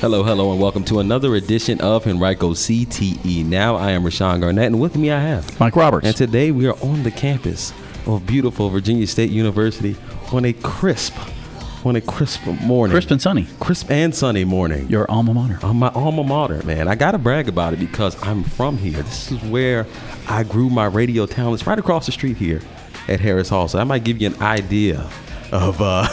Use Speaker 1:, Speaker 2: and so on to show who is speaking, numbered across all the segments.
Speaker 1: Hello, hello, and welcome to another edition of Henrico CTE. Now I am Rashawn Garnett, and with me I have
Speaker 2: Mike Roberts.
Speaker 1: And today we are on the campus of beautiful Virginia State University on a crisp, on a crisp morning.
Speaker 2: Crisp and sunny.
Speaker 1: Crisp and sunny morning.
Speaker 2: Your alma mater.
Speaker 1: On my alma mater, man. I got to brag about it because I'm from here. This is where I grew my radio talents right across the street here at Harris Hall. So I might give you an idea of uh,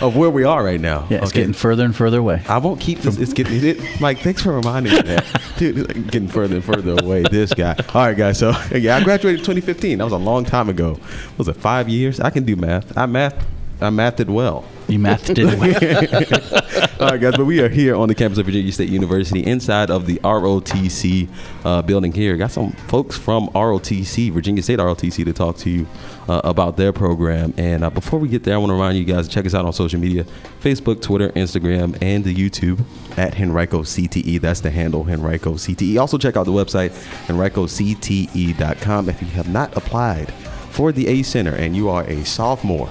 Speaker 1: of where we are right now.
Speaker 2: Yeah, it's okay. getting further and further away.
Speaker 1: I won't keep this. It's getting it, Mike. Thanks for reminding me that, dude. Getting further and further away. This guy. All right, guys. So yeah, I graduated 2015. That was a long time ago. Was it five years? I can do math. I math. I mathed well.
Speaker 2: You mathed it
Speaker 1: well. All right, guys, but we are here on the campus of Virginia State University inside of the ROTC uh, building here. Got some folks from ROTC, Virginia State ROTC, to talk to you uh, about their program. And uh, before we get there, I want to remind you guys to check us out on social media Facebook, Twitter, Instagram, and the YouTube at Henrico CTE. That's the handle, Henrico CTE. Also, check out the website, henricocte.com. If you have not applied for the ACE Center and you are a sophomore,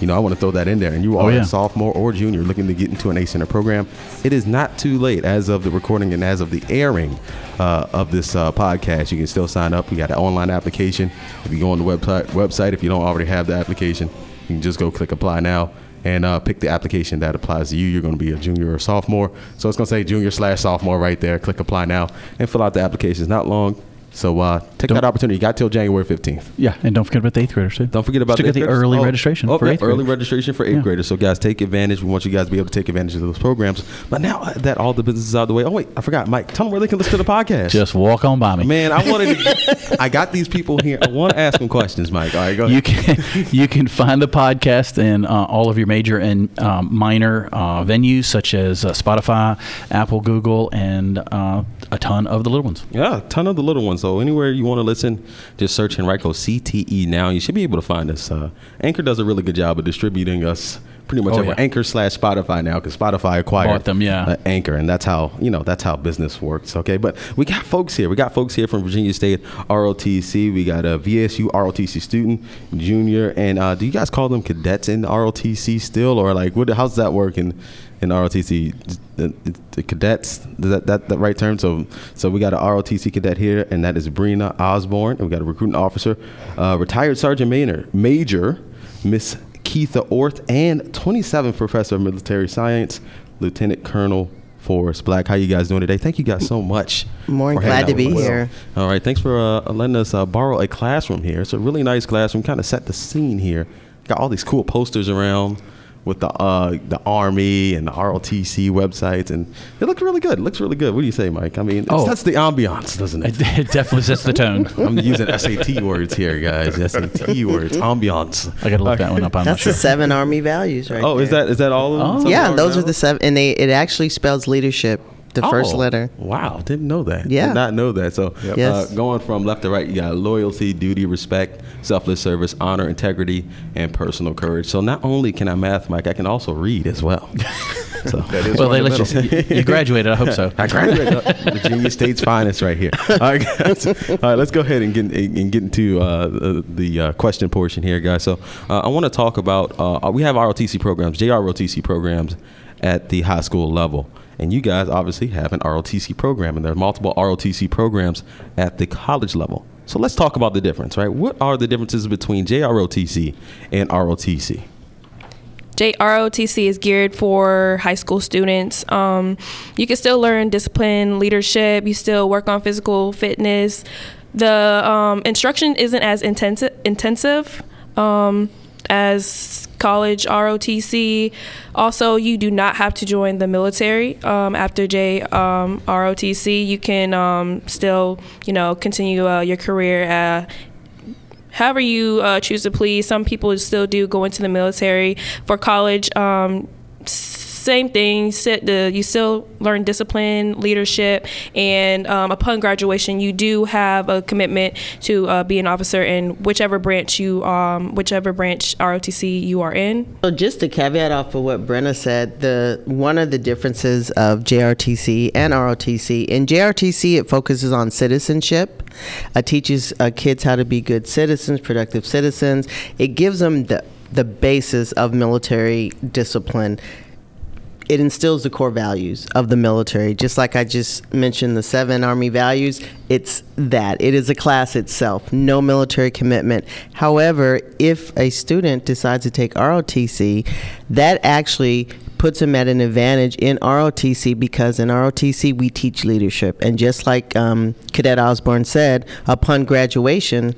Speaker 1: you know, I want to throw that in there. And you oh, are oh, yeah. a sophomore or junior looking to get into an ACE Center program. It is not too late as of the recording and as of the airing uh, of this uh, podcast. You can still sign up. We got an online application. If you go on the website, website, if you don't already have the application, you can just go click apply now and uh, pick the application that applies to you. You're going to be a junior or sophomore. So it's going to say junior slash sophomore right there. Click apply now and fill out the application. It's not long. So uh, take don't, that opportunity. You got till January 15th.
Speaker 2: Yeah, and don't forget about the eighth graders too.
Speaker 1: Don't forget about
Speaker 2: the,
Speaker 1: the,
Speaker 2: the early oh, registration
Speaker 1: oh,
Speaker 2: for
Speaker 1: yeah,
Speaker 2: eighth
Speaker 1: early registration for eighth yeah. graders. So guys, take advantage. We want you guys to be able to take advantage of those programs. But now that all the business is out of the way, oh wait, I forgot, Mike. Tell them where they can listen to the podcast.
Speaker 2: Just walk on by me,
Speaker 1: man. I wanted. To, I got these people here. I want to ask them questions, Mike. All right, go
Speaker 2: ahead. You can you can find the podcast in uh, all of your major and um, minor uh, venues such as uh, Spotify, Apple, Google, and uh, a ton of the little ones.
Speaker 1: Yeah, a ton of the little ones. So anywhere you want to listen, just search Henrico CTE now. You should be able to find us. Uh, Anchor does a really good job of distributing us pretty much oh, over yeah. Anchor slash Spotify now because Spotify acquired
Speaker 2: Bought them, yeah.
Speaker 1: Uh, Anchor, and that's how you know that's how business works. Okay, but we got folks here. We got folks here from Virginia State ROTC. We got a VSU ROTC student, junior, and uh, do you guys call them cadets in ROTC still, or like what? How's that working? In ROTC, the, the cadets. Is that, that the right term? So so we got an ROTC cadet here, and that is Brina Osborne. And we got a recruiting officer, uh, retired Sergeant Major, Major Miss Keitha Orth, and 27th Professor of Military Science, Lieutenant Colonel Forrest Black. How you guys doing today? Thank you guys so much.
Speaker 3: Morning, glad to be here.
Speaker 1: All right, thanks for uh, letting us uh, borrow a classroom here. It's a really nice classroom. Kind of set the scene here. Got all these cool posters around with the uh, the Army and the ROTC websites, and it looks really good. It looks really good. What do you say, Mike? I mean, oh. that's the ambiance, doesn't it?
Speaker 2: It definitely sets the tone.
Speaker 1: I'm using SAT words here, guys. SAT words, ambiance.
Speaker 2: I got to look that one up.
Speaker 3: I'm
Speaker 2: that's
Speaker 3: sure. the seven Army values, right?
Speaker 1: Oh,
Speaker 3: there.
Speaker 1: is that is that all?
Speaker 3: Of them? Oh. Yeah, those are the seven, and they it actually spells leadership the oh, first letter.
Speaker 1: Wow, didn't know that.
Speaker 3: Yeah,
Speaker 1: did not know that. So, yep. yes. uh, going from left to right, you got loyalty, duty, respect, selfless service, honor, integrity, and personal courage. So, not only can I math, Mike, I can also read as well.
Speaker 2: so, well, they let you. You graduated. I hope so.
Speaker 1: I graduated. Virginia State's finest, right here. All right, guys. All right, let's go ahead and get and get into uh, the uh, question portion here, guys. So, uh, I want to talk about. Uh, we have ROTC programs, JROTC programs, at the high school level. And you guys obviously have an ROTC program, and there are multiple ROTC programs at the college level. So let's talk about the difference, right? What are the differences between JROTC and ROTC?
Speaker 4: JROTC is geared for high school students. Um, you can still learn discipline, leadership. You still work on physical fitness. The um, instruction isn't as intensive. Intensive. Um, as college ROTC. Also, you do not have to join the military um, after J um, ROTC. You can um, still, you know, continue uh, your career. Uh, however you uh, choose to please. Some people still do go into the military for college. Same thing. Sit the you still learn discipline, leadership, and um, upon graduation, you do have a commitment to uh, be an officer in whichever branch you um, whichever branch ROTC you are in.
Speaker 3: So just to caveat off of what Brenna said, the one of the differences of JRTC and ROTC in JRTC it focuses on citizenship. It teaches uh, kids how to be good citizens, productive citizens. It gives them the the basis of military discipline it instills the core values of the military. Just like I just mentioned the seven Army values, it's that. It is a class itself, no military commitment. However, if a student decides to take ROTC, that actually puts them at an advantage in ROTC because in ROTC we teach leadership. And just like um, Cadet Osborne said, upon graduation,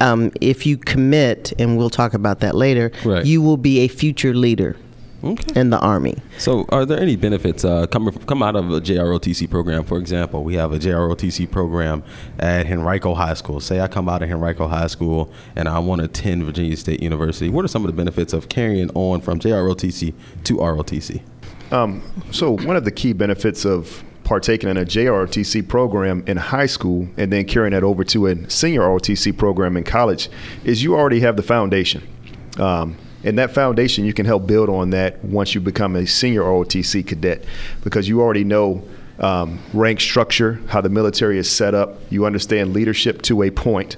Speaker 3: um, if you commit, and we'll talk about that later,
Speaker 1: Right.
Speaker 3: you will be a future leader
Speaker 1: Okay.
Speaker 3: in the Army.
Speaker 1: So, are there any benefits uh, come come out of a JROTC program? For example, we have a JROTC program at Henrico High School. Say I come out of Henrico High School and I want to attend Virginia State University. What are some of the benefits of carrying on from JROTC to ROTC?
Speaker 5: Um, so one of the key benefits of partaking in a JROTC program in high school and then carrying that over to a senior ROTC program in college is you already have the foundation. Um, and that foundation, you can help build on that once you become a senior ROTC cadet because you already know um, rank structure, how the military is set up. You understand leadership to a point.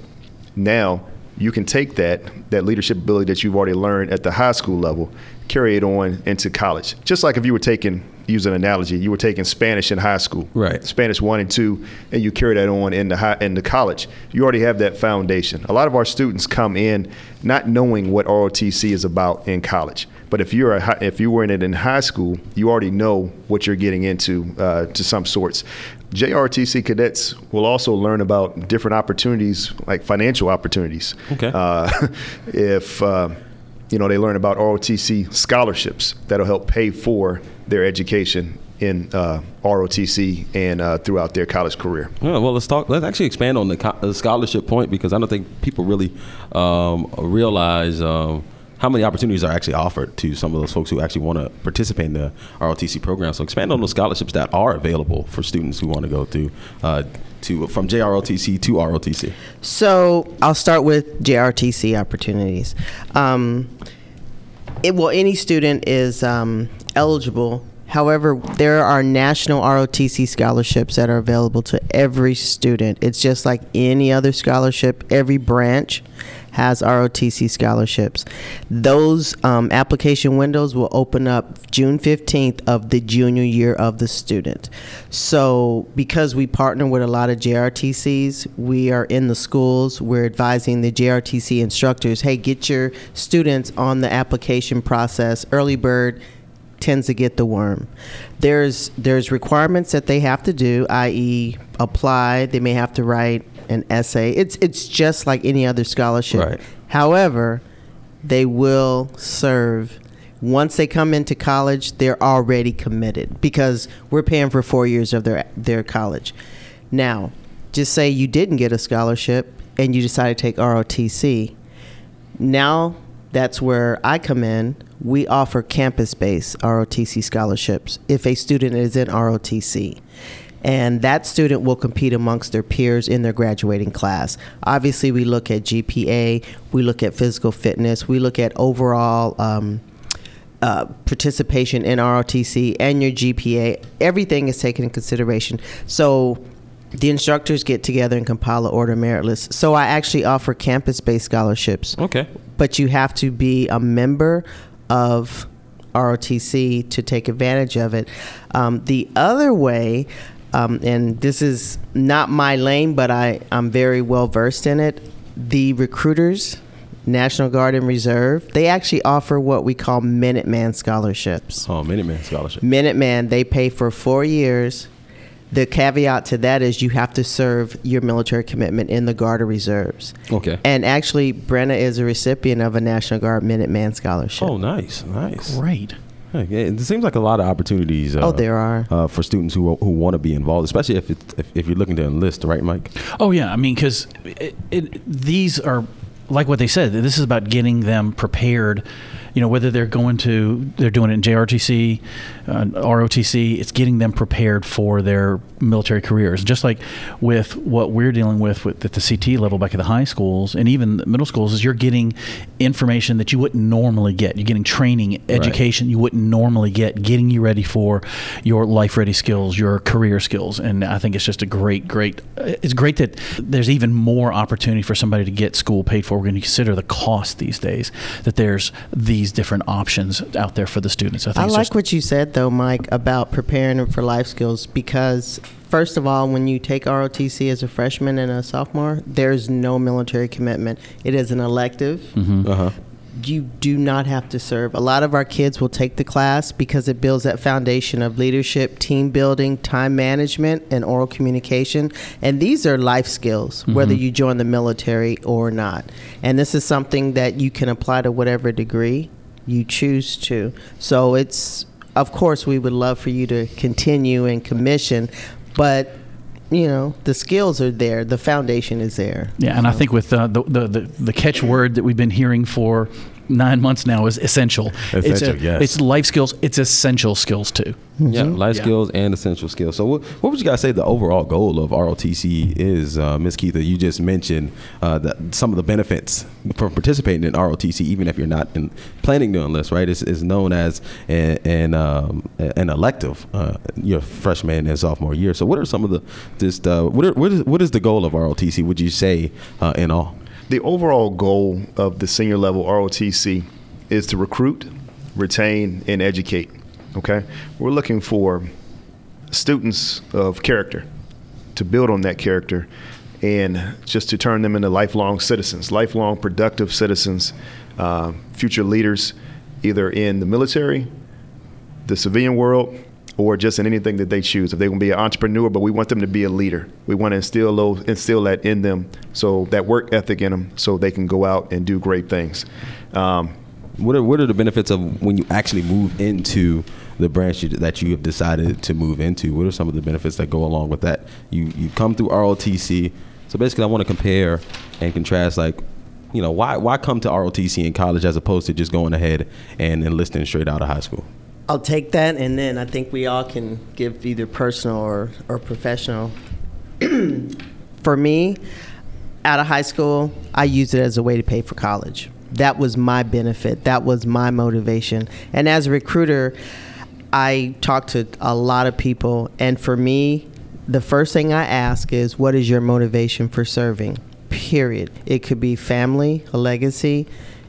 Speaker 5: Now, you can take that that leadership ability that you've already learned at the high school level, carry it on into college. Just like if you were taking, use an analogy, you were taking Spanish in high school,
Speaker 1: Right.
Speaker 5: Spanish one and two, and you carry that on into high into college. You already have that foundation. A lot of our students come in not knowing what ROTC is about in college. But if you're a, if you were in it in high school, you already know what you're getting into uh, to some sorts. JRTC cadets will also learn about different opportunities, like financial opportunities.
Speaker 1: Okay.
Speaker 5: Uh, if uh, you know, they learn about ROTC scholarships that'll help pay for their education in uh, ROTC and uh, throughout their college career.
Speaker 1: Yeah, well, let's talk. Let's actually expand on the, co- the scholarship point because I don't think people really um, realize um, how many opportunities are actually offered to some of those folks who actually want to participate in the ROTC program. So expand on the scholarships that are available for students who want to go through uh, to from JROTC to ROTC.
Speaker 3: So I'll start with JRTC opportunities. Um, it, well, any student is um, eligible. However, there are national ROTC scholarships that are available to every student. It's just like any other scholarship. Every branch has ROTC scholarships. Those um, application windows will open up June 15th of the junior year of the student. So, because we partner with a lot of JRTCs, we are in the schools, we're advising the JRTC instructors hey, get your students on the application process. Early bird tends to get the worm. There's there's requirements that they have to do, i.e., apply. They may have to write an essay. It's it's just like any other scholarship.
Speaker 1: Right.
Speaker 3: However, they will serve. Once they come into college, they're already committed because we're paying for four years of their their college. Now, just say you didn't get a scholarship and you decide to take ROTC. Now that's where I come in. We offer campus based ROTC scholarships if a student is in ROTC. And that student will compete amongst their peers in their graduating class. Obviously, we look at GPA, we look at physical fitness, we look at overall um, uh, participation in ROTC and your GPA. Everything is taken in consideration. So the instructors get together and compile an order merit list. So I actually offer campus based scholarships
Speaker 1: Okay.
Speaker 3: but you have to be a member of ROTC to take advantage of it. Um, the other way, um, and this is not my lane, but I, I'm very well versed in it, the recruiters, National Guard and Reserve, they actually offer what we call Minuteman scholarships.
Speaker 1: Oh, Minuteman scholarship.
Speaker 3: Minuteman, they pay for four years. The caveat to that is you have to serve your military commitment in the Guard or Reserves.
Speaker 1: Okay.
Speaker 3: And actually, Brenna is a recipient of a National Guard Minuteman scholarship.
Speaker 1: Oh, nice, nice.
Speaker 2: Great.
Speaker 1: Hey, yeah, it seems like a lot of opportunities. Uh,
Speaker 3: Oh, there are.
Speaker 1: uh, for students who who want to be involved, especially if, it, if if you're looking to enlist, right, Mike?
Speaker 2: Oh yeah, I mean, because it, it, these are like what they said. This is about getting them prepared you know, whether they're going to, they're doing it in JRTC, uh, ROTC, it's getting them prepared for their military careers. Just like with what we're dealing with, with at the CT level back at the high schools and even the middle schools, is you're getting information that you wouldn't normally get. You're getting training, education you wouldn't normally get, getting you ready for your life ready skills, your career skills. And I think it's just a great, great, it's great that there's even more opportunity for somebody to get school paid for when you consider the cost these days, that there's these different options out there for the students. I think
Speaker 3: I like
Speaker 2: just,
Speaker 3: what you said, though, Mike, about preparing them for life skills because, first of all, when you take ROTC as a freshman and a sophomore, there's no military commitment. It is an elective.
Speaker 2: Mm-hmm.
Speaker 1: Uh huh.
Speaker 3: You do not have to serve. A lot of our kids will take the class because it builds that foundation of leadership, team building, time management, and oral communication. And these are life skills, whether you join the military or not. And this is something that you can apply to whatever degree you choose to. So it's, of course, we would love for you to continue and commission, but you know the skills are there, the foundation is there.
Speaker 2: Yeah, and I think with uh, the, the the the catchword that we've been hearing for nine months now is essential. it's,
Speaker 1: Essential,
Speaker 2: a-
Speaker 1: yes.
Speaker 2: it's life skills. It's essential skills too.
Speaker 1: Yeah, life
Speaker 2: Yeah.
Speaker 1: skills and essential skills. So, what, what would you guys say the overall goal of ROTC is, uh, Ms. Keitha? You just mentioned uh, that some of the benefits from participating in ROTC, even if you're not in, planning to enlist, right? It's, is known as an an, um, an elective uh, your freshman and sophomore year. So, what are some of the just uh, what are, what is what is the goal of ROTC? Would you say uh, in all?
Speaker 5: The overall goal of the senior level ROTC is to recruit, retain, and educate. Okay? We're looking for students of character to build on that character and just to turn them into lifelong citizens, lifelong productive citizens, uh, future leaders, either in the military, the civilian world, or just in anything that they choose. If they want to be an entrepreneur, but we want them to be a leader. We want to instill those, instill that in them, so that work ethic in them, so they can go out and do great things. Um,
Speaker 1: What are what are the benefits of when you actually move into the branch you, that you have decided to move into? What are some of the benefits that go along with that? You you come through ROTC, so basically, I want to compare and contrast. Like, you know, why why come to ROTC in college as opposed to just going ahead and enlisting straight out of high school?
Speaker 3: I'll take that, and then I think we all can give either personal or, or professional. for me, out of high school, I used it as a way to pay for college. That was my benefit. That was my motivation. And as a recruiter, I talk to a lot of people, and for me, the first thing I ask is, what is your motivation for serving? Period. It could be family, a legacy.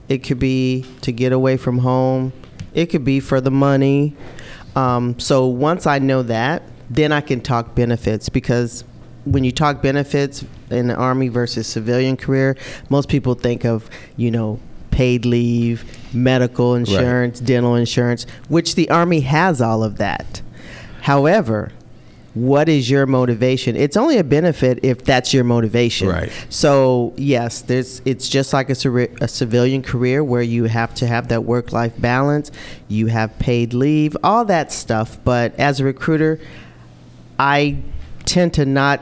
Speaker 3: It could be to get away from home. It could be for the money. Um, so once I know that, then I can talk benefits because when you talk benefits in the Army versus civilian career, most people think of, you know, paid leave, medical insurance, dental insurance, which the Army has all of that. However, what is your motivation? It's only a benefit if that's your motivation.
Speaker 1: Right.
Speaker 3: So yes, there's. It's just like a, a civilian career where you have to have that work-life balance. You have paid leave, all that stuff. But as a recruiter, I tend to not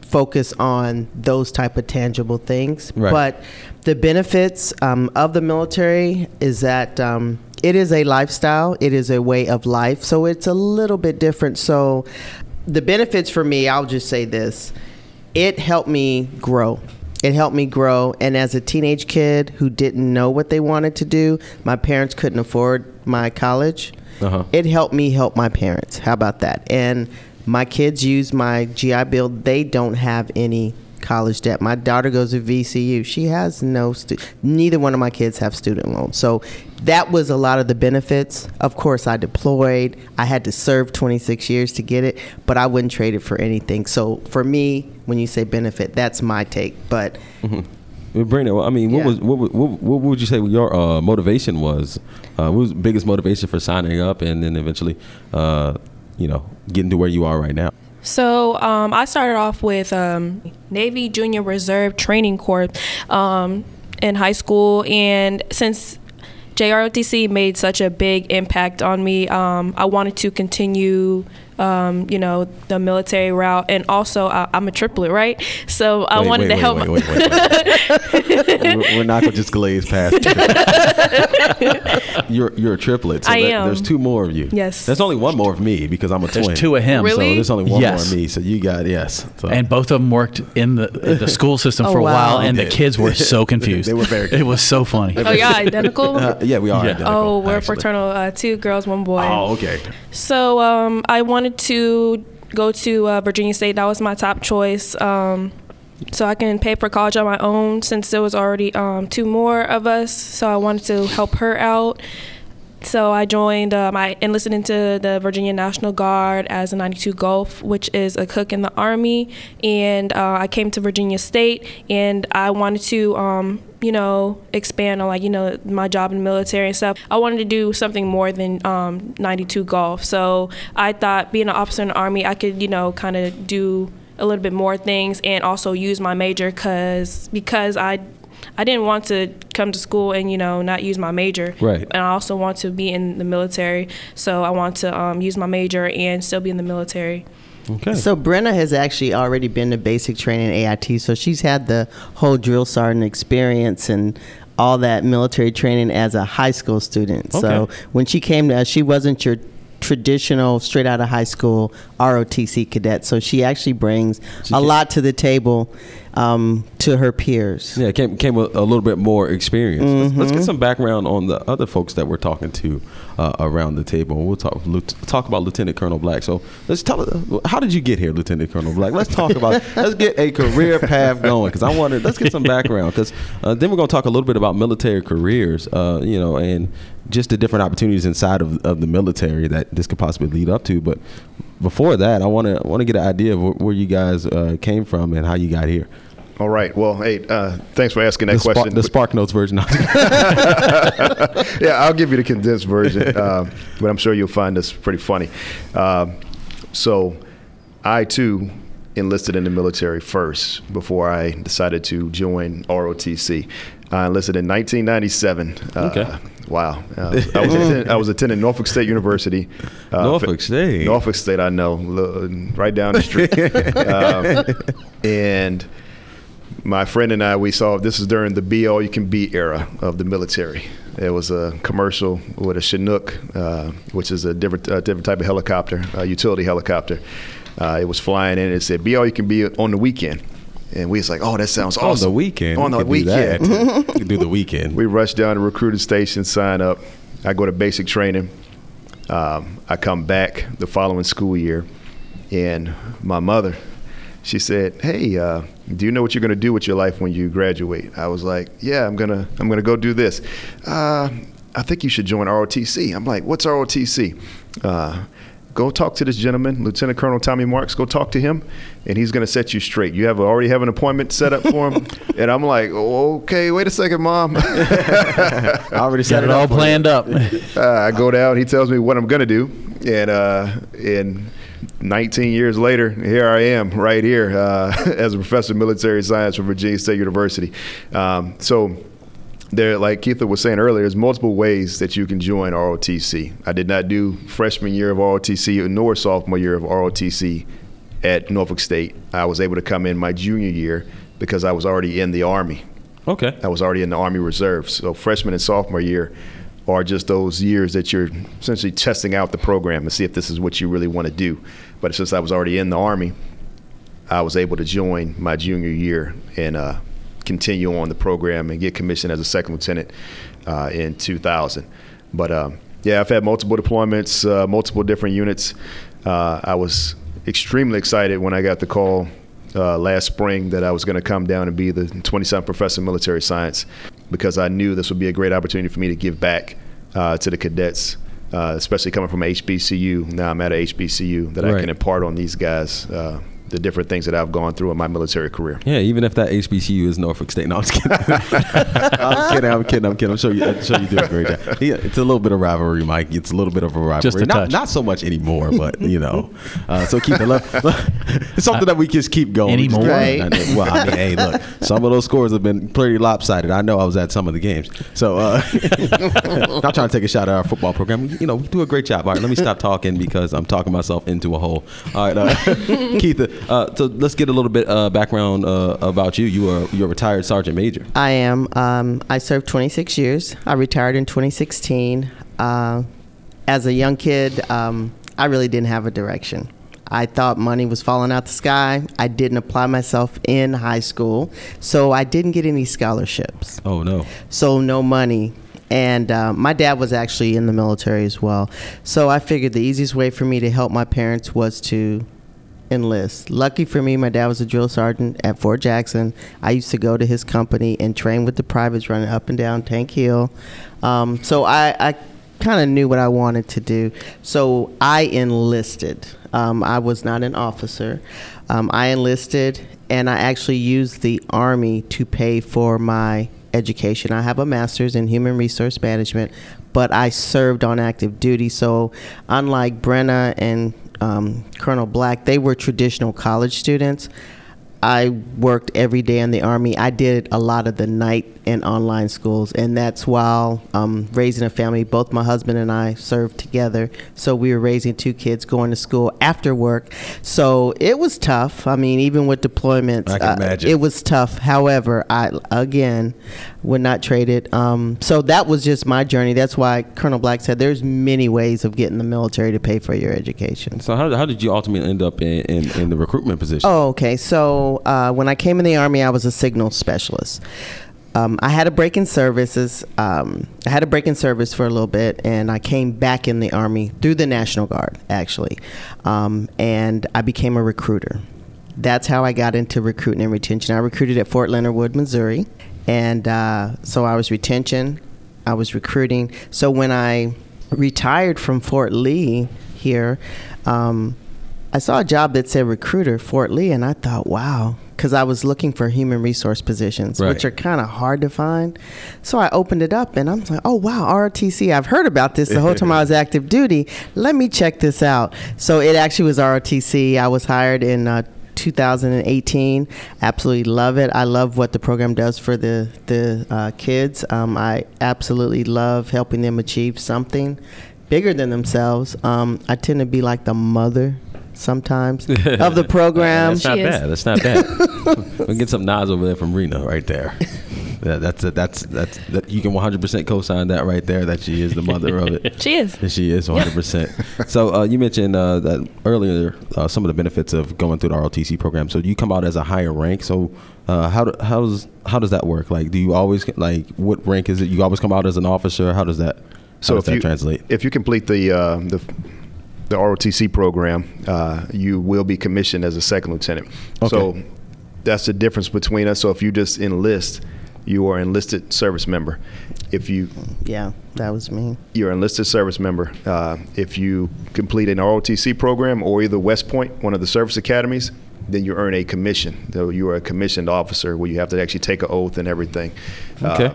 Speaker 3: focus on those type of tangible things.
Speaker 1: Right.
Speaker 3: But the benefits um, of the military is that um, it is a lifestyle. It is a way of life. So it's a little bit different. So the benefits for me, I'll just say this: it helped me grow. It helped me grow. And as a teenage kid who didn't know what they wanted to do, my parents couldn't afford my college.
Speaker 1: Uh-huh.
Speaker 3: It helped me help my parents. How about that? And my kids use my GI Bill. They don't have any college debt. My daughter goes to VCU. She has no stu- neither one of my kids have student loans. So that was a lot of the benefits. Of course, I deployed. I had to serve 26 years to get it, but I wouldn't trade it for anything. So for me, when you say benefit, that's my take. But
Speaker 1: Well, Brandon, I mean, what
Speaker 3: Yeah.
Speaker 1: was what, would- what, what would you say your uh, motivation was? Uh, what was the biggest motivation for signing up and then eventually, uh, you know, getting to where you are right now?
Speaker 4: So um, I started off with um, Navy Junior Reserve Training Corps um, in high school, and since JROTC made such a big impact on me, um, I wanted to continue um, you know, the military route, and also I, I'm a triplet, right? So I
Speaker 1: Wait,
Speaker 4: wanted
Speaker 1: wait,
Speaker 4: to help.
Speaker 1: wait, wait, wait, wait, wait. we're, we're not gonna just glaze past. you're you're a triplet. So
Speaker 4: I
Speaker 1: that-
Speaker 4: am.
Speaker 1: There's two more of you.
Speaker 4: Yes.
Speaker 1: There's only one more of me because I'm a twin.
Speaker 2: There's two of him.
Speaker 4: Really?
Speaker 1: So there's only one
Speaker 2: Yes.
Speaker 1: more of me. So you got yes. So.
Speaker 2: And both of them worked in the in the school system
Speaker 3: Oh,
Speaker 2: for a
Speaker 3: wow.
Speaker 2: while, and the kids were so confused.
Speaker 1: They were very
Speaker 2: It was so funny.
Speaker 4: oh, yeah, identical.
Speaker 1: Uh, yeah, we are.
Speaker 2: Yeah.
Speaker 1: identical,
Speaker 4: Oh, we're
Speaker 1: actually.
Speaker 4: fraternal, uh, two girls, one boy.
Speaker 1: Oh, okay.
Speaker 4: So um, I wanted to go to uh, Virginia State. That was my top choice. Um, so I can pay for college on my own since there was already um, two more of us. So I wanted to help her out. So I joined. Um, I enlisted into the Virginia National Guard as a 92 Golf, which is a cook in the Army, and uh, I came to Virginia State, and I wanted to, um, you know, expand on like you know my job in the military and stuff. I wanted to do something more than um, 92 Golf. So I thought being an officer in the Army, I could you know kind of do a little bit more things and also use my major because because I I didn't want to come to school and you know not use my major.
Speaker 1: Right.
Speaker 4: And I also want to be in the military, so I want to um, use my major and still be in the military.
Speaker 1: Okay.
Speaker 3: So Brenna has actually already been to basic training at AIT, so she's had the whole drill sergeant experience and all that military training as a high school student.
Speaker 1: Okay.
Speaker 3: So when she came to us, she wasn't your traditional straight out of high school ROTC cadet. So she actually brings a
Speaker 1: came-
Speaker 3: lot to the table um, to her peers.
Speaker 1: Yeah, came came with a little bit more experience. Let's, let's get some background on the other folks that we're talking to uh, around the table. We'll talk talk about Lieutenant Colonel Black. So let's tell how did you get here, Lieutenant Colonel Black? Let's talk about let's get a career path going because I wanted let's get some background because uh, then we're going to talk a little bit about military careers, uh, you know, and just the different opportunities inside of, of the military that this could possibly lead up to. But before that, I want to want to get an idea of where, where you guys uh, came from and how you got here.
Speaker 5: All right. Well, hey, uh, thanks for asking that
Speaker 1: The, Spark,
Speaker 5: question.
Speaker 1: the Spark Notes version.
Speaker 5: yeah, I'll give you the condensed version, uh, but I'm sure you'll find this pretty funny. Um so, I too enlisted in the military first before I decided to join ROTC. I enlisted in 1997. Uh,
Speaker 1: Okay.
Speaker 5: Wow. Uh, I, was attend- I was attending Norfolk State University. Uh,
Speaker 1: Norfolk State.
Speaker 5: Norfolk State, I know, right down the street. um, and my friend and I, we saw this is during the be all you can be era of the military. It was a commercial with a Chinook, uh, which is a different, uh, different type of helicopter, a utility helicopter. Uh, it was flying in. It said, "Be all you can be on the weekend," and we was like, "Oh, that sounds
Speaker 1: on
Speaker 5: awesome."
Speaker 1: the weekend.
Speaker 5: On
Speaker 1: we
Speaker 5: the
Speaker 1: do
Speaker 5: weekend.
Speaker 1: we do the weekend.
Speaker 5: We rushed down to recruiting station, sign up. I go to basic training. Um, I come back the following school year, and my mother, she said, "Hey, uh, do you know what you're going to do with your life when you graduate?" I was like, "Yeah, I'm gonna I'm gonna go do this." Uh, I think you should join ROTC. I'm like, "What's ROTC?" Uh, Go talk to this gentleman, Lieutenant Colonel Tommy Marks. Go talk to him, and he's going to set you straight. You have already have an appointment set up for him, and I'm like, okay, wait a second, mom.
Speaker 1: I already
Speaker 2: Got
Speaker 1: set
Speaker 2: it
Speaker 1: up
Speaker 2: all
Speaker 1: for you.
Speaker 2: planned up.
Speaker 5: Uh, I go down. He tells me what I'm gonna do, and uh, in 19 years later, here I am, right here, uh, as a professor of military science from Virginia State University. Um, so. There, like Keitha was saying earlier, there's multiple ways that you can join ROTC. I did not do freshman year of ROTC nor sophomore year of ROTC at Norfolk State. I was able to come in my junior year because I was already in the Army.
Speaker 1: Okay.
Speaker 5: I was already in the Army Reserves. So freshman and sophomore year are just those years that you're essentially testing out the program to see if this is what you really want to do. But since I was already in the Army, I was able to join my junior year and uh, continue on the program and get commissioned as a second lieutenant uh, in 2000. But um, yeah, I've had multiple deployments, uh, multiple different units. Uh, I was extremely excited when I got the call uh, last spring that I was going to come down and be the 27th professor of military science because I knew this would be a great opportunity for me to give back uh, to the cadets, uh, especially coming from HBCU. Now I'm at a HBCU that I can impart on these guys uh, the different things that I've gone through in my military career.
Speaker 1: Yeah, even if that HBCU is Norfolk State. No, I'm just kidding. I'm kidding. I'm kidding. I'm kidding. I'm sure you. I'm sure you do a great job. Yeah, it's a little bit of rivalry, Mike. It's a little bit of a rivalry.
Speaker 2: Just a
Speaker 1: not,
Speaker 2: touch.
Speaker 1: not so much anymore, but you know. Uh, so keep it. Look, it's something that we just keep going. We just
Speaker 2: Anymore?
Speaker 1: keep-
Speaker 3: Right.
Speaker 1: Well, I mean, hey, look, some of those scores have been pretty lopsided. I know I was at some of the games. So, uh, not trying to take a shot at our football program. You know, we do a great job. All right, let me stop talking because I'm talking myself into a hole. All right, uh, Keith. Uh, so let's get a little bit uh, background uh, about you. You are you're a retired sergeant major.
Speaker 3: I am. Um, I served 26 years. I retired in 2016. Uh, as a young kid, um, I really didn't have a direction. I thought money was falling out the sky. I didn't apply myself in high school, so I didn't get any scholarships.
Speaker 1: Oh no.
Speaker 3: so no money. And uh, my dad was actually in the military as well. So I figured the easiest way for me to help my parents was to enlist. Lucky for me, my dad was a drill sergeant at Fort Jackson. I used to go to his company and train with the privates running up and down Tank Hill. Um, so I, I kind of knew what I wanted to do. So I enlisted. Um, I was not an officer. Um, I enlisted, and I actually used the Army to pay for my education. I have a master's in human resource management, but I served on active duty. So, unlike Brenna and um, Colonel Black, they were traditional college students. I worked every day in the Army. I did a lot of the night and online schools, and that's while um, raising a family. Both my husband and I served together, so we were raising two kids, going to school after work. So it was tough. I mean, even with deployments,
Speaker 1: imagine.
Speaker 3: it was tough. However, I again would not trade it. Um, so that was just my journey. That's why Colonel Black said there's many ways of getting the military to pay for your education.
Speaker 1: So how, how did you ultimately end up in, in, in the recruitment position?
Speaker 3: Oh, okay. So uh, when I came in the Army, I was a signal specialist. Um, I had a break in services. Um, I had a break in service for a little bit, and I came back in the Army through the National Guard, actually. Um, and I became a recruiter. That's how I got into recruiting and retention. I recruited at Fort Leonard Wood, Missouri. And uh, so I was retention, I was recruiting. So when I retired from Fort Lee here, um, I saw a job that said recruiter, Fort Lee, and I thought, wow, because I was looking for human resource positions,
Speaker 1: Right.
Speaker 3: which are kind of hard to find. So I opened it up and I'm like, oh, wow, ROTC. I've heard about this the whole time I was active duty. Let me check this out. So it actually was ROTC. I was hired in uh, 2018. Absolutely love it. I love what the program does for the, the uh, kids. Um, I absolutely love helping them achieve something bigger than themselves. Um, I tend to be like the mother sometimes of the program.
Speaker 1: That's not
Speaker 4: She is.
Speaker 1: bad. That's not bad. we get some nods over there from Rena right there. Yeah, that's that's that's that you can 100% co-sign that right there that she is the mother of it.
Speaker 4: She is.
Speaker 1: That She is 100%. so uh, you mentioned uh, that earlier uh, some of the benefits of going through the ROTC program. So you come out as a higher rank. So uh, how do, how does how does that work? Like, do you always like what rank is it? You always come out as an officer. How does that how
Speaker 5: So
Speaker 1: does
Speaker 5: if
Speaker 1: that
Speaker 5: you
Speaker 1: translate?
Speaker 5: if you complete the uh, the the ROTC program, uh, you will be commissioned as a second lieutenant. So that's the difference between us. So if you just enlist, you are enlisted service member. If you
Speaker 3: Yeah, that was me.
Speaker 5: you're enlisted service member. Uh, if you complete an ROTC program or either West Point, one of the service academies, then you earn a commission. Though you are a commissioned officer, where you have to actually take an oath and everything.
Speaker 1: Okay.
Speaker 5: Uh,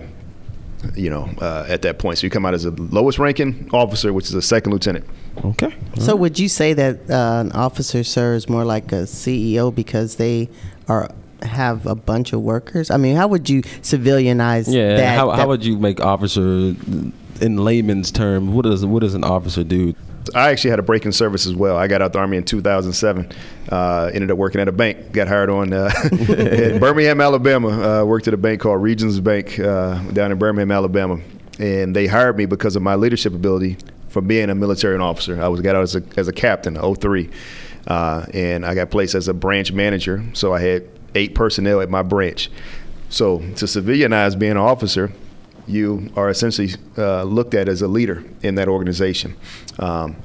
Speaker 5: you know, uh, at that point, so you come out as the lowest ranking officer, which is a second lieutenant.
Speaker 1: Okay.
Speaker 3: So would you say that uh, an officer serves more like a CEO because they are have a bunch of workers? I mean, how would you civilianize
Speaker 1: Yeah.
Speaker 3: that?
Speaker 1: how,
Speaker 3: that-
Speaker 1: how would you make officer in layman's terms? What does what does an officer do?
Speaker 5: I actually had a break in service as well. I got out the army in 2007. Uh, ended up working at a bank. Got hired on uh, in Birmingham, Alabama. Uh, worked at a bank called Regions Bank uh, down in Birmingham, Alabama, and they hired me because of my leadership ability from being a military officer. I was got out as a, as a captain, 03, uh, and I got placed as a branch manager. So I had eight personnel at my branch. So to civilianize being an officer, you are essentially uh, looked at as a leader in that organization. Um,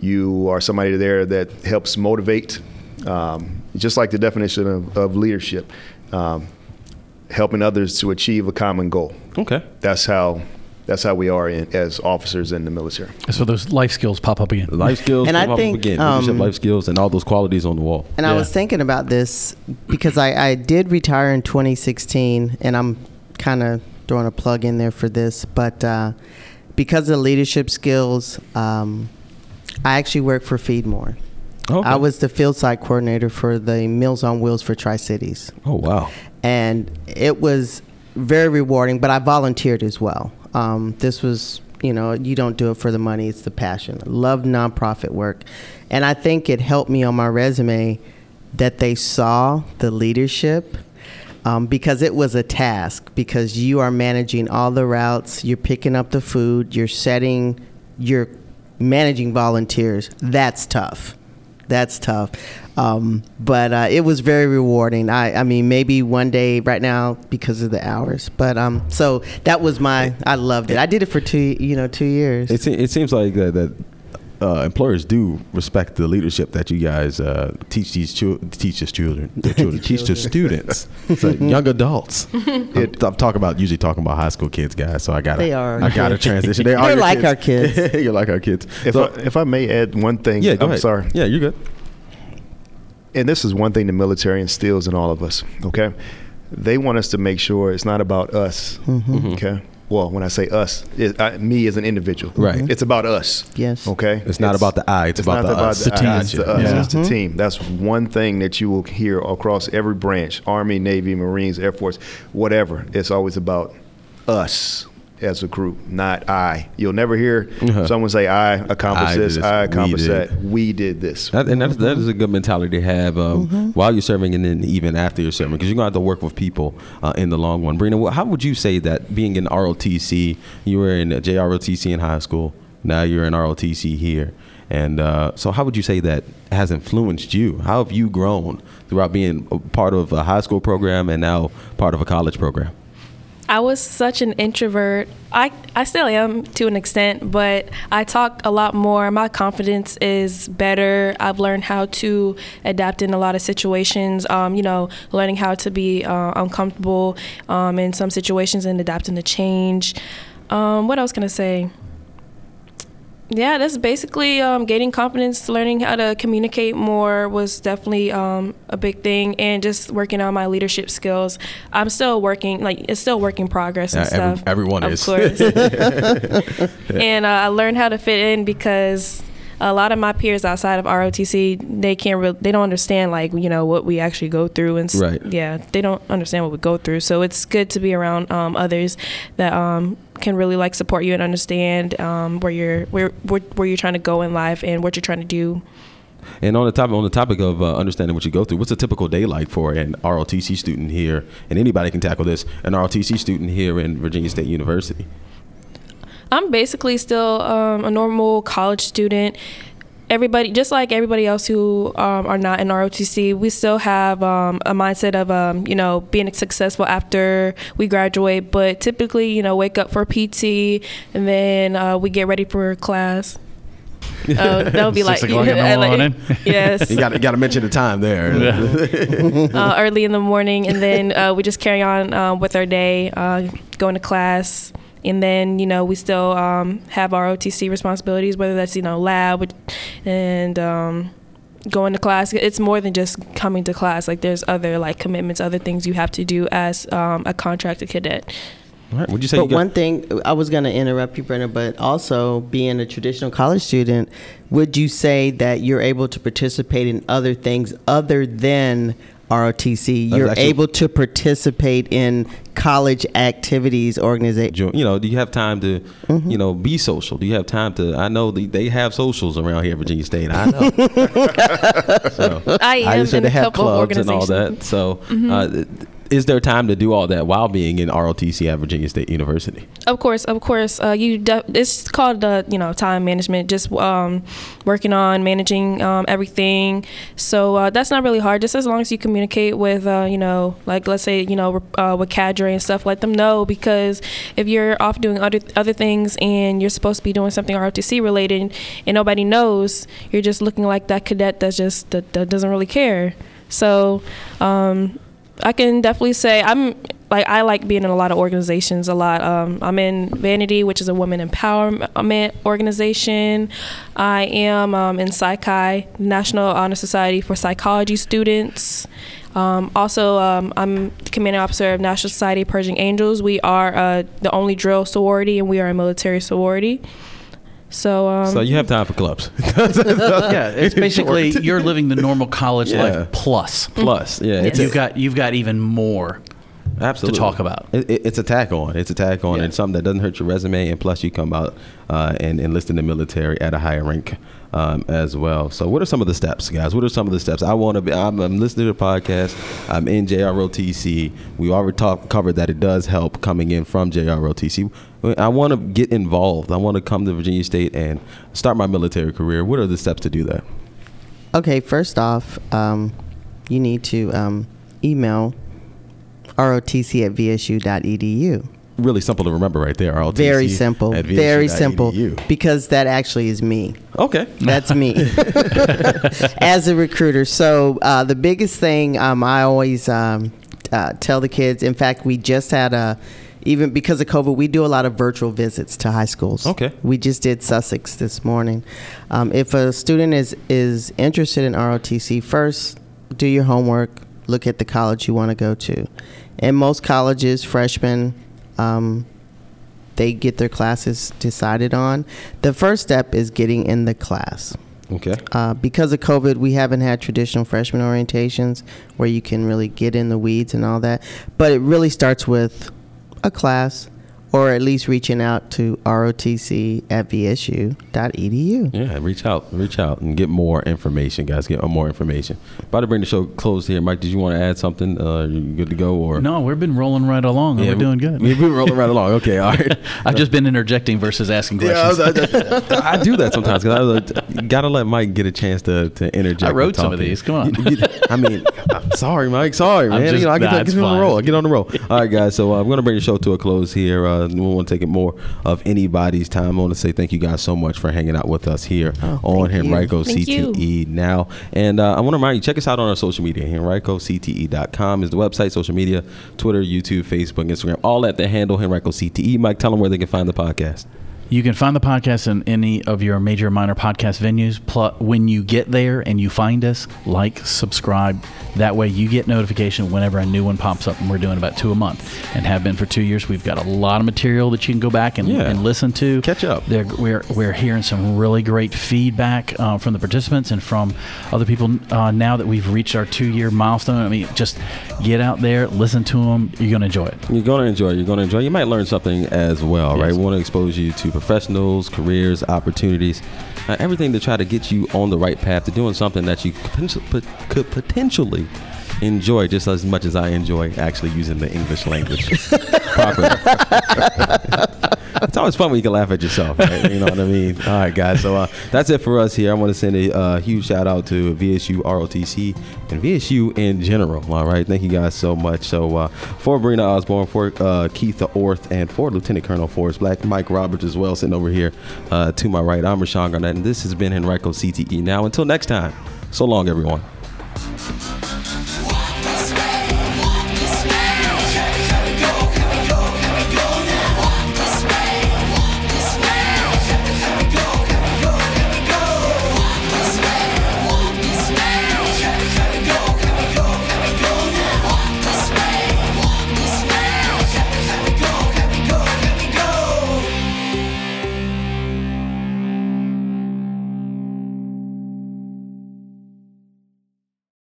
Speaker 5: you are somebody there that helps motivate, um, just like the definition of, of leadership, um, helping others to achieve a common goal.
Speaker 1: Okay.
Speaker 5: That's how that's how we are in, as officers in the military.
Speaker 2: So those life skills pop up again.
Speaker 1: Life skills,
Speaker 3: And I
Speaker 1: up
Speaker 3: think,
Speaker 1: again. leadership,
Speaker 3: um,
Speaker 1: life skills, and all those qualities on the wall.
Speaker 3: And I was thinking about this because I, I did retire in 2016, and I'm kind of throwing a plug in there for this. But uh, because of leadership skills, um, I actually work for Feedmore.
Speaker 1: Okay.
Speaker 3: I was the field site coordinator for the Meals on Wheels for Tri Cities.
Speaker 1: Oh wow.
Speaker 3: And it was very rewarding, but I volunteered as well. Um, this was, you know, you don't do it for the money, it's the passion. I love nonprofit work. And I think it helped me on my resume that they saw the leadership um, because it was a task, because you are managing all the routes, you're picking up the food, you're setting, you're managing volunteers. That's tough. That's tough. Um, but uh, it was very rewarding. I, I mean, maybe one day right now because of the hours. But um, so that was my. I loved it. I did it for two, you know, two years.
Speaker 1: It, se- it seems like that, that uh, employers do respect the leadership that you guys uh, teach these chil- teach these children, the children teach the students, like young adults. I'm, I'm talking about usually talking about high school kids, guys. So I got to
Speaker 3: They are
Speaker 1: I got to transition. They are
Speaker 3: They're
Speaker 1: your
Speaker 3: like our kids.
Speaker 1: You're like our kids.
Speaker 5: If,
Speaker 1: So-
Speaker 5: I, if I may add one thing,
Speaker 1: yeah, go
Speaker 5: I'm
Speaker 1: ahead.
Speaker 5: sorry.
Speaker 1: Yeah, you're good.
Speaker 5: and this is one thing the military instills in all of us. Okay, they want us to make sure it's not about us.
Speaker 3: Mm-hmm.
Speaker 5: Okay. Well, when I say us, it, I, me as an individual,
Speaker 1: Right. Mm-hmm.
Speaker 5: It's about us.
Speaker 3: Yes.
Speaker 5: Okay.
Speaker 1: It's not about the I, it's about
Speaker 5: not
Speaker 1: the us.
Speaker 2: The
Speaker 5: I,
Speaker 2: team.
Speaker 5: It's the us.
Speaker 2: Yeah.
Speaker 5: It's the mm-hmm. team. That's one thing that you will hear across every branch: Army, Navy, Marines, Air Force, whatever. It's always about us as a group, not I. You'll never hear
Speaker 1: Uh-huh.
Speaker 5: someone say, "I accomplished
Speaker 1: I
Speaker 5: this.
Speaker 1: this.
Speaker 5: I
Speaker 1: We
Speaker 5: accomplished
Speaker 1: did."
Speaker 5: that. We did this."
Speaker 1: That, and that's, that is a good mentality to have um,
Speaker 3: Mm-hmm.
Speaker 1: while you're serving and then even after you're serving because you're going to have to work with people uh, in the long run. Brina, how would you say that being in ROTC, you were in JROTC in high school, now you're in ROTC here. And uh, so, how would you say that has influenced you? How have you grown throughout being a part of a high school program and now part of a college program?
Speaker 4: I was such an introvert. I, I still am to an extent, but I talk a lot more. My confidence is better. I've learned how to adapt in a lot of situations. Um, you know, learning how to be uh, uncomfortable um, in some situations and adapting to change. Um, what else can I say? Yeah, that's basically um, gaining confidence, learning how to communicate more was definitely um, a big thing, and just working on my leadership skills. I'm still working, like it's still work in progress and
Speaker 1: every-
Speaker 4: stuff.
Speaker 1: everyone
Speaker 4: of
Speaker 1: is.
Speaker 4: course. and uh, I learned how to fit in because a lot of my peers outside of ROTC, they can't really, they don't understand like you know what we actually go through and
Speaker 1: Right.
Speaker 4: yeah, they don't understand what we go through. So it's good to be around um, others that um, can really like support you and understand um, where you're where, where where you're trying to go in life and what you're trying to do.
Speaker 1: And on the topic on the topic of uh, understanding what you go through, what's a typical day like for an ROTC student here? And anybody can tackle this. An ROTC student here in Virginia State University.
Speaker 4: I'm basically still um, a normal college student. Everybody, just like everybody else who um, are not in ROTC, we still have um, a mindset of, um, you know, being successful after we graduate. But typically, you know, wake up for PT and then uh, we get ready for class. Uh, that would be like,
Speaker 2: Six in the
Speaker 4: like-
Speaker 2: morning.
Speaker 4: yes,
Speaker 1: You got got to mention the time there.
Speaker 4: uh, early in the morning, and then uh, we just carry on uh, with our day, uh, going to class, and then you know we still um, have our OTC responsibilities, whether that's you know lab and um, going to class. It's more than just coming to class. Like there's other like commitments, other things you have to do as um, a contracted cadet.
Speaker 1: All right, would you say
Speaker 3: But
Speaker 1: you got,
Speaker 3: one thing I was going to interrupt you, Brenda, but also being a traditional college student, would you say that you're able to participate in other things other than ROTC? You're
Speaker 1: actually-
Speaker 3: able to participate in college activities, organization.
Speaker 1: you know, do you have time to, you know, be social? Do you have time to? I know the, they have socials around here at Virginia State. I know. so,
Speaker 4: I am
Speaker 1: just
Speaker 4: in a couple of
Speaker 1: clubs and all that. So, uh, is there time to do all that while being in ROTC at Virginia State University?
Speaker 4: Of course, of course. Uh, you de- it's called uh, you know time management. Just um, working on managing um, everything. So uh, that's not really hard. Just as long as you communicate with uh, you know like let's say you know uh, with cadre and stuff, let them know because if you're off doing other other things and you're supposed to be doing something ROTC related and nobody knows, you're just looking like that cadet that's just that, that doesn't really care. So. Um, I can definitely say I'm like I like being in a lot of organizations a lot. Um, I'm in Vanity, which is a women empowerment organization. I am um, in Psi Chi, National Honor Society for Psychology Students. Um, also, um, I'm commanding officer of National Society of Pershing Angels. We are uh, the only drill sorority, and we are a military sorority. So, um,
Speaker 1: So you have time for clubs.
Speaker 2: yeah, it's basically you're living the normal college
Speaker 1: Yeah.
Speaker 2: life plus.
Speaker 1: Plus, yeah, it's
Speaker 2: You've got you've got even more.
Speaker 1: Absolutely.
Speaker 2: To talk about.
Speaker 1: It, it- it's a tack on. It's a tack on.
Speaker 2: Yeah.
Speaker 1: It's something that doesn't hurt your resume, and plus you come out uh, and enlist in the military at a higher rank um, as well. So, what are some of the steps, guys? What are some of the steps? I want to be. I'm, I'm listening to the podcast. I'm in JROTC. We already talked covered that it does help coming in from JROTC. I want to get involved. I want to come to Virginia State and start my military career. What are the steps to do that?
Speaker 3: Okay, first off, um, you need to um, email rotc at vsu.edu.
Speaker 1: Really simple to remember, right there. ROTC
Speaker 3: Very simple.
Speaker 1: at
Speaker 3: Very simple. Because that actually is me.
Speaker 1: Okay.
Speaker 3: That's me as a recruiter. So uh, the biggest thing um, I always um, uh, tell the kids. In fact, we just had a. Even because of COVID, we do a lot of virtual visits to high schools.
Speaker 1: Okay.
Speaker 3: We just did Sussex this morning. Um, if a student is is interested in ROTC, first do your homework. Look at the college you want to go to. In most colleges, freshmen um, they get their classes decided on. The first step is getting in the class.
Speaker 1: Okay.
Speaker 3: Uh, because of COVID, we haven't had traditional freshman orientations where you can really get in the weeds and all that. But it really starts with a class or at least reaching out to rotc at vsu.edu.
Speaker 1: Yeah, reach out, reach out, and get more information, guys. Get more information. About to bring the show close here, Mike. Did you want to add something? Uh, you good to go, or
Speaker 2: No, we've been rolling right along. and
Speaker 1: Yeah,
Speaker 2: we're doing good.
Speaker 1: We've been rolling right along. Okay, all right.
Speaker 2: I've just been interjecting versus asking questions.
Speaker 1: Yeah, I, I- I do that sometimes because I was gotta let Mike get a chance to, to interject.
Speaker 2: I wrote some of these. Come on.
Speaker 1: You- you- I mean, I'm sorry, Mike. Sorry, man.
Speaker 2: just-
Speaker 1: you know, I get,
Speaker 2: nah,
Speaker 1: I get on the roll. I get on the roll. All right, guys. So uh, I'm gonna bring the show to a close here. Uh, we won't take it more of anybody's time. I want to say thank you guys so much for hanging out with us here on
Speaker 3: Oh, thank you.
Speaker 1: Henrico
Speaker 4: Thank you.
Speaker 1: CTE now. And uh, I want to remind you, check us out on our social media. HenricoCTE.com is the website, social media, Twitter, YouTube, Facebook, Instagram, all at the handle Henrico CTE. Mike, tell them where they can find the podcast.
Speaker 2: You can find the podcast in any of your major or minor podcast venues. Plus, when you get there and you find us, like, subscribe. That way, you get notification whenever a new one pops up. And we're doing about two a month, and have been for two years. We've got a lot of material that you can go back and,
Speaker 1: Yeah.
Speaker 2: and listen to.
Speaker 1: Catch up.
Speaker 2: They're, we're we're hearing some really great feedback uh, from the participants and from other people. Uh, now that we've reached our two year milestone, I mean, just get out there, listen to them. You're gonna enjoy it.
Speaker 1: You're going to enjoy. You're going to enjoy. You might learn something as well, right? We want to expose you to professionals, careers, opportunities, uh, everything to try to get you on the right path to doing something that you could potentially, could potentially enjoy just as much as I enjoy actually using the English language properly. it's always fun when you can laugh at yourself, right? You know what I mean? All right, guys. So uh, that's it for us here. I want to send a uh, huge shout out to VSU ROTC and VSU in general. All right, thank you guys so much. So uh, for Brina Osborne, for uh, Keith Orth, and for Lieutenant Colonel Forrest Black, Mike Roberts as well, sitting over here uh, to my right. I'm Rashawn Garnett, and this has been Henrico CTE. Now, until next time, so long, everyone.